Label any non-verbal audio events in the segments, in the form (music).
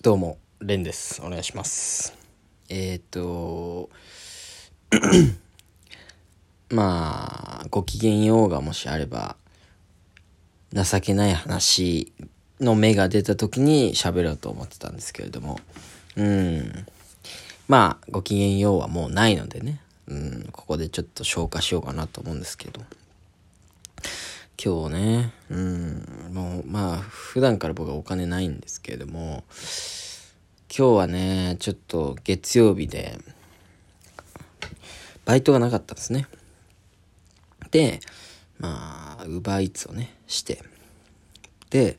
どうも、レンです。お願いします。えっ、と、(clears throat) まあ、ご機嫌ようがもしあれば、情けない話の目が出た時に喋ろうと思ってたんですけれども、うん。まあ、ご機嫌ようはもうないのでね、うん、ここでちょっと消化しようかなと思うんですけど。今日ね、うん、もうまあ普段から僕はお金ないんですけれども、今日はね、ちょっと月曜日で、バイトがなかったんですね。で、まあ、ウーバーイーツをね、して、で、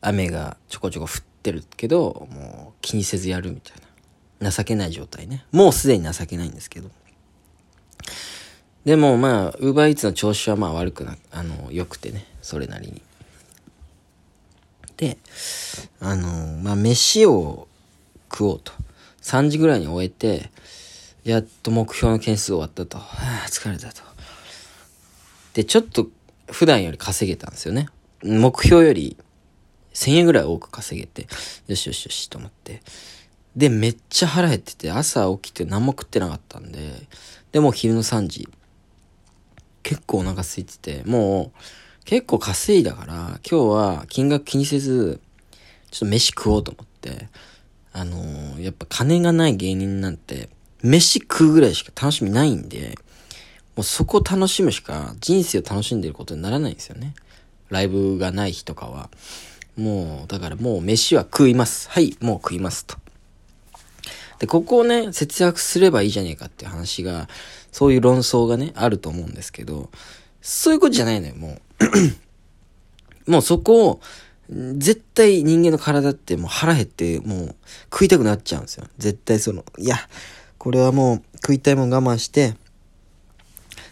雨がちょこちょこ降ってるけど、もう気にせずやるみたいな。情けない状態ね。もうすでに情けないんですけど。でもまあ、ウーバーイーツの調子はまあ悪くな、あの、良くてね、それなりに。で、あの、まあ、飯を食おうと。3時ぐらいに終えて、やっと目標の件数終わったと。はあ、疲れたと。で、ちょっと普段より稼げたんですよね。目標より1000円ぐらい多く稼げて、よしよしよしと思って。で、めっちゃ腹減ってて、朝起きて何も食ってなかったんで、で、も昼の3時。結構お腹空いてて、もう結構稼いだから、今日は金額気にせず、ちょっと飯食おうと思って、あのーやっぱ金がない芸人なんて、飯食うぐらいしか楽しみないんで、もうそこを楽しむしか人生を楽しんでることにならないんですよね。ライブがない日とかは。もう、だからもう飯は食います。はい、もう食いますと。で、ここをね、節約すればいいじゃねえかっていう話が、そういう論争がね、あると思うんですけど、そういうことじゃないのよ、もう。(clears throat) もうそこを、絶対人間の体ってもう腹減って、もう食いたくなっちゃうんですよ。絶対その、いや、これはもう食いたいもん我慢して、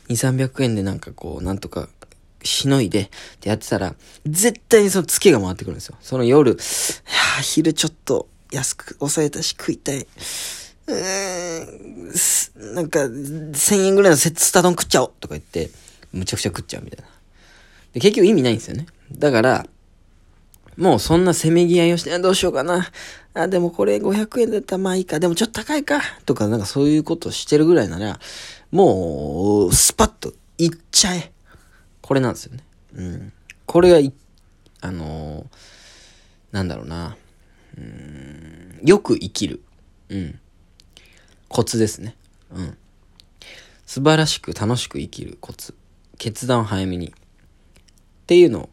2、300円でなんかこう、なんとか、しのいで、ってやってたら、絶対にそのツケが回ってくるんですよ。その夜、いや昼ちょっと安く抑えたし食いたい。うーん、なんか、1000円ぐらいのセットスタ丼食っちゃおうとか言って、むちゃくちゃ食っちゃうみたいな。で、結局意味ないんですよね。だから、もうそんなせめぎ合いをして、どうしようかな。あ、でもこれ500円だったらまあいいか。でもちょっと高いか。とか、なんかそういうことしてるぐらいなら、もう、スパッと、いっちゃえ。これなんですよね。うん。これがい、あのーなんだろうな。うん、よく生きる。うん。コツですね。うん。素晴らしく楽しく生きるコツ。決断を早めに。っていうのを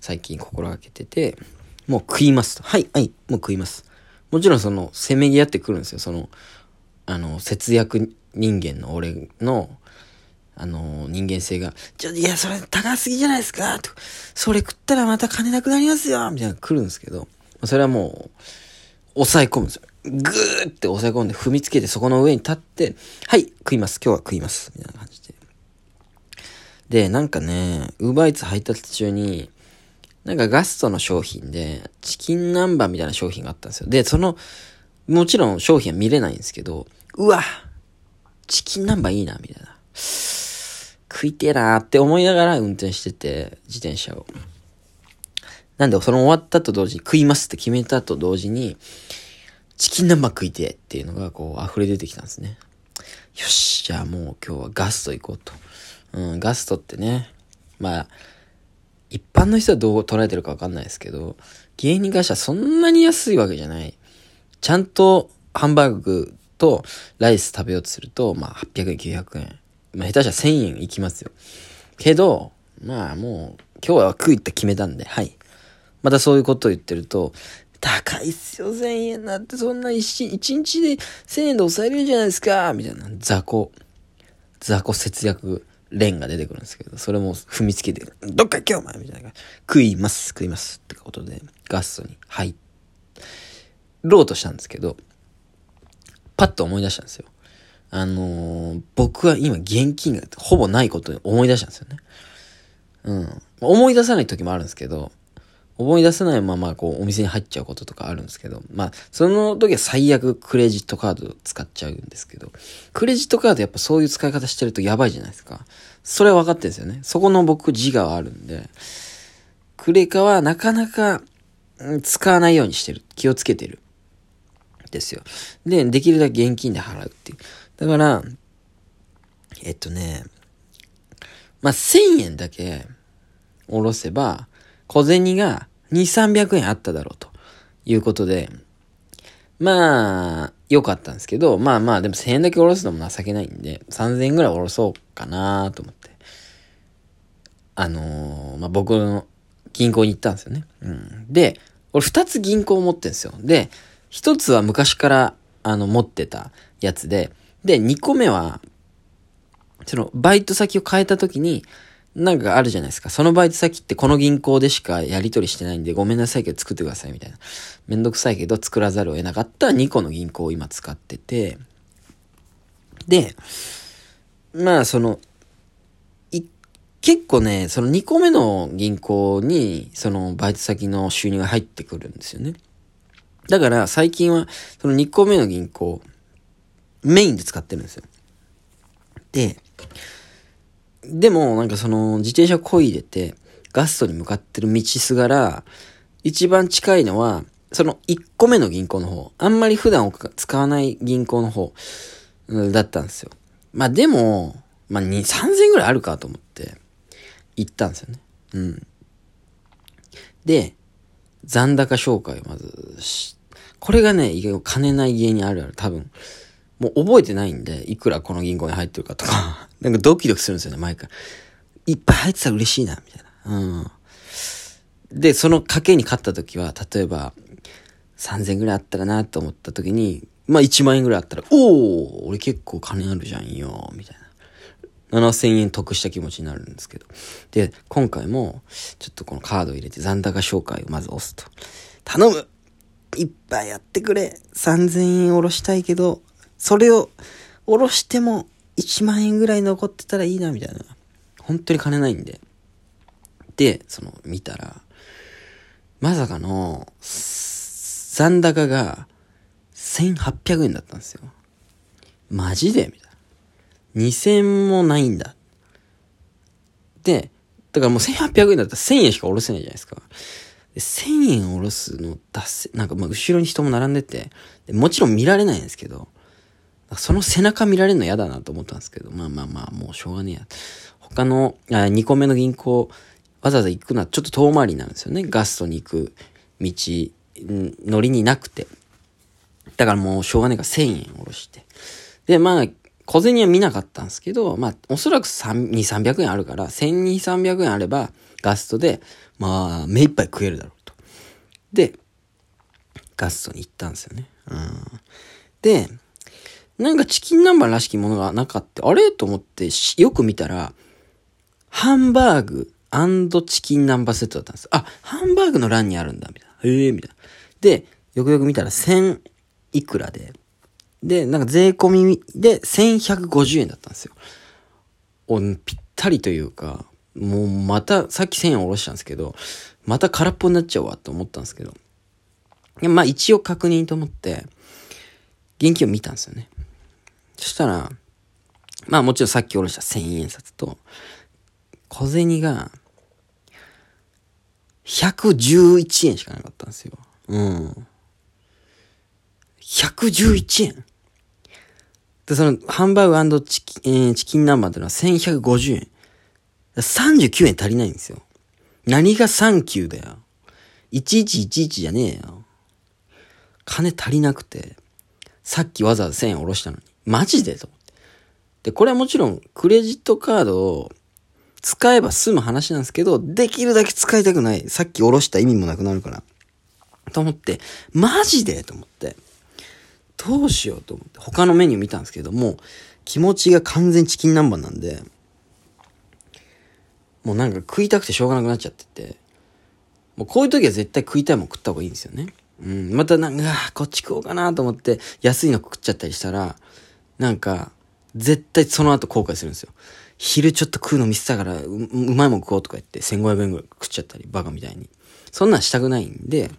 最近心がけてて、もう食いますと。はい、はい、もう食います。もちろんその、せめぎ合ってくるんですよ。その、あの、節約人間の俺の、あの、人間性が、ちょ、いや、それ高すぎじゃないですかとそれ食ったらまた金なくなりますよみたいな来るんですけど、それはもう、抑え込むんですよ。ぐーって抑え込んで踏みつけてそこの上に立って、はい、食います。今日は食います。みたいな感じで。で、なんかね、ウーバーイーツ配達中に、なんかガストの商品で、チキン南蛮みたいな商品があったんですよ。で、その、もちろん商品は見れないんですけど、うわチキン南蛮いいな、みたいな。食いてえなーって思いながら運転してて、自転車を。なんで、その終わったと同時に、食いますって決めたと同時に、チキン南蛮食いてっていうのがこう溢れ出てきたんですね。よし、じゃあもう今日はガスト行こうと。うん、ガストってね、まあ、一般の人はどう捉えてるかわかんないですけど、芸人会社そんなに安いわけじゃない。ちゃんとハンバーグとライス食べようとすると、まあ800円、900円。まあ下手したら1000円いきますよ。けど、まあもう今日は食うって決めたんで、はい。またそういうことを言ってると、高いっすよ、1000円なんてそんな一日一日で1000円で抑えれるじゃないですか、みたいな雑魚、雑魚節約連が出てくるんですけど、それも踏みつけて、どっか行けよ、お前みたいな。食います、食います。ってことで、ガストに入ろうとしたんですけど、パッと思い出したんですよ。あのー僕は今現金がほぼないことに思い出したんですよね。うん。思い出さない時もあるんですけど、思い出せないままこうお店に入っちゃうこととかあるんですけど、まあ、その時は最悪クレジットカード使っちゃうんですけど、クレジットカードやっぱそういう使い方してるとやばいじゃないですか。それは分かってるんですよね。そこの僕自我はあるんで、クレカはなかなか使わないようにしてる。気をつけてる。ですよ。で、できるだけ現金で払うっていう。だから、えっとね、まあ、1000円だけ下ろせば、小銭が2、300円あっただろうということで、まあ、良かったんですけど、まあまあ、でも1000円だけ下ろすのも情けないんで、3000円ぐらい下ろそうかなと思って。あのー、まあ僕の銀行に行ったんですよね。うん。で、俺2つ銀行持ってんですよ。で、1つは昔から、あの、持ってたやつで、で、2個目は、その、バイト先を変えた時に、なんかあるじゃないですか。そのバイト先ってこの銀行でしかやり取りしてないんで、ごめんなさいけど作ってくださいみたいな。めんどくさいけど作らざるを得なかった2個の銀行を今使ってて、で、まあその、結構ね、その2個目の銀行に、そのバイト先の収入が入ってくるんですよね。だから最近は、その2個目の銀行、メインで使ってるんですよ。で、でも、なんかその、自転車こいでて、ガストに向かってる道すがら、一番近いのは、その1個目の銀行の方、あんまり普段使わない銀行の方、だったんですよ。まあでも、まあ2、3000円ぐらいあるかと思って、行ったんですよね。うん。で、残高紹介をまずしこれがね、意外と金ない芸にあるある、多分。もう覚えてないんで、いくらこの銀行に入ってるかとか (laughs) なんかドキドキするんですよね、毎回。いっぱい入ってたら嬉しいな、みたいな。うん。で、その賭けに勝った時は、例えば、3000ぐらいあったらなと思った時に、まあ1万円ぐらいあったら、おお俺結構金あるじゃんよ、みたいな。7000円得した気持ちになるんですけど。で、今回も、ちょっとこのカード入れて残高紹介をまず押すと。頼むいっぱいやってくれ !3000 円下ろしたいけど、それを下ろしても1万円ぐらい残ってたらいいな、みたいな。本当に金ないんで。で、その、見たら、まさかの、残高が1800円だったんですよ。マジで？みたいな。2000もないんだ。で、だからもう1800円だったら1000円しか下ろせないじゃないですか。で1000円下ろすの出せ、なんかまあ後ろに人も並んでて、もちろん見られないんですけど、その背中見られるの嫌だなと思ったんですけど、まあまあまあ、もうしょうがねえや。他の、あ2個目の銀行、わざわざ行くのはちょっと遠回りなんですよね。ガストに行く道、乗りになくて。だからもうしょうがねえから1000円下ろして。で、まあ、小銭は見なかったんですけど、まあ、おそらく2、300円あるから、1200、300円あれば、ガストで、まあ、目いっぱい食えるだろうと。で、ガストに行ったんですよね。うん。で、なんかチキン南蛮らしきものがなかった。あれ？と思って、よく見たら、ハンバーグチキン南蛮セットだったんです。あ、ハンバーグの欄にあるんだ、みたいな。へえ、みたいな。で、よくよく見たら1000いくらで、で、なんか税込みで1150円だったんですよ。お、ぴったりというか、もうまた、さっき1000円下ろしたんですけど、また空っぽになっちゃうわと思ったんですけど。まあ一応確認と思って、現金を見たんですよね。そしたら、まあもちろんさっきおろした1000円札と、小銭が、111円しかなかったんですよ。うん。111円で、その、ハンバーグチキ,、えー、チキン南蛮っていうのは1150円。39円足りないんですよ。何が39だよ。1111じゃねえよ。金足りなくて、さっきわざわざ1000円下ろしたのに。マジでと思って。で、これはもちろん、クレジットカードを使えば済む話なんですけど、できるだけ使いたくない。さっき下ろした意味もなくなるから。と思って、マジでと思って。どうしようと思って。他のメニュー見たんですけども、気持ちが完全チキン南蛮なんで、もうなんか食いたくてしょうがなくなっちゃってて、もうこういう時は絶対食いたいもん食った方がいいんですよね。うん、またなんか、こっち食おうかなと思って安いの食っちゃったりしたら、なんか、絶対その後後悔するんですよ。昼ちょっと食うの見せたからう、うまいもん食おうとか言って1500円ぐらい食っちゃったり、バカみたいに。そんなんしたくないんで、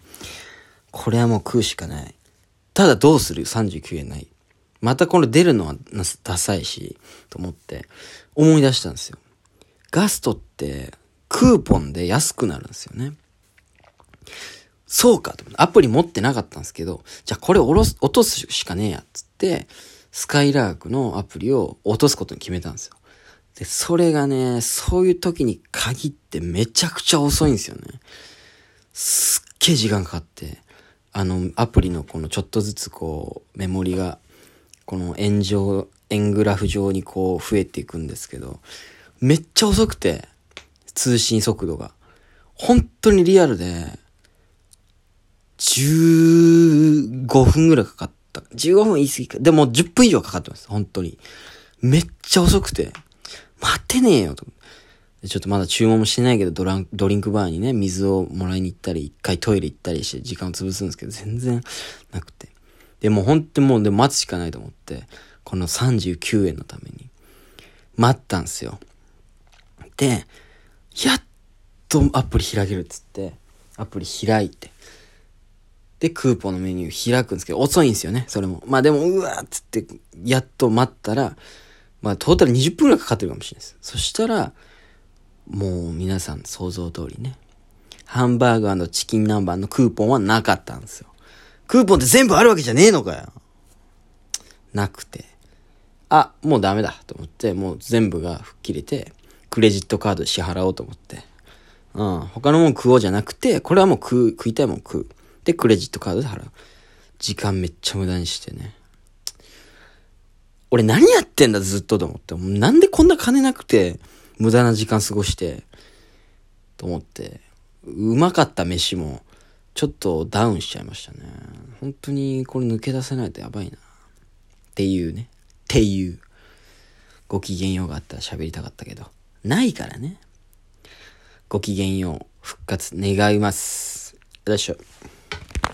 これはもう食うしかない。ただどうする ?39 円ない。またこれ出るのはダサいし、と思って思い出したんですよ。ガストってクーポンで安くなるんですよね。そうかと。アプリ持ってなかったんですけど、じゃあこれ落とす、落とすしかねえや、つって、スカイラークのアプリを落とすことに決めたんですよ。で、それがね、そういう時に限ってめちゃくちゃ遅いんですよね。すっげえ時間かかって、あの、アプリのこのちょっとずつこう、メモリが、この円状、円グラフ上にこう増えていくんですけど、めっちゃ遅くて、通信速度が。本当にリアルで、15分ぐらいかかった。15分言い過ぎか。でも10分以上かかってます。本当に。めっちゃ遅くて。待ってねえよと。ちょっとまだ注文もしてないけどドラン、ドリンクバーにね、水をもらいに行ったり、一回トイレ行ったりして時間を潰すんですけど、全然なくて。でも本当にもうで待つしかないと思って、この39円のために、待ったんですよ。で、やっとアプリ開けるっつって、アプリ開いて、で、クーポンのメニュー開くんですけど、遅いんですよね、それも。まあでも、うわーっつって、やっと待ったら、まあトータル20分くらいかかってるかもしれないです。そしたら、もう皆さん想像通りね、ハンバーガーのチキン南蛮のクーポンはなかったんですよ。クーポンって全部あるわけじゃねえのかよ。なくて。あ、もうダメだと思って、もう全部が吹っ切れて、クレジットカードで支払おうと思って。うん。他のもん食おうじゃなくて、これはもう食う、食いたいもん食う。で、クレジットカードで払う。時間めっちゃ無駄にしてね。俺何やってんだずっとと思って。なんでこんな金なくて、無駄な時間過ごして、と思って。うまかった飯も、ちょっとダウンしちゃいましたね。本当にこれ抜け出せないとやばいな。っていうね。っていう。ご機嫌ようがあったら喋りたかったけど。ないからね。ご機嫌よう復活願います。よいしょ。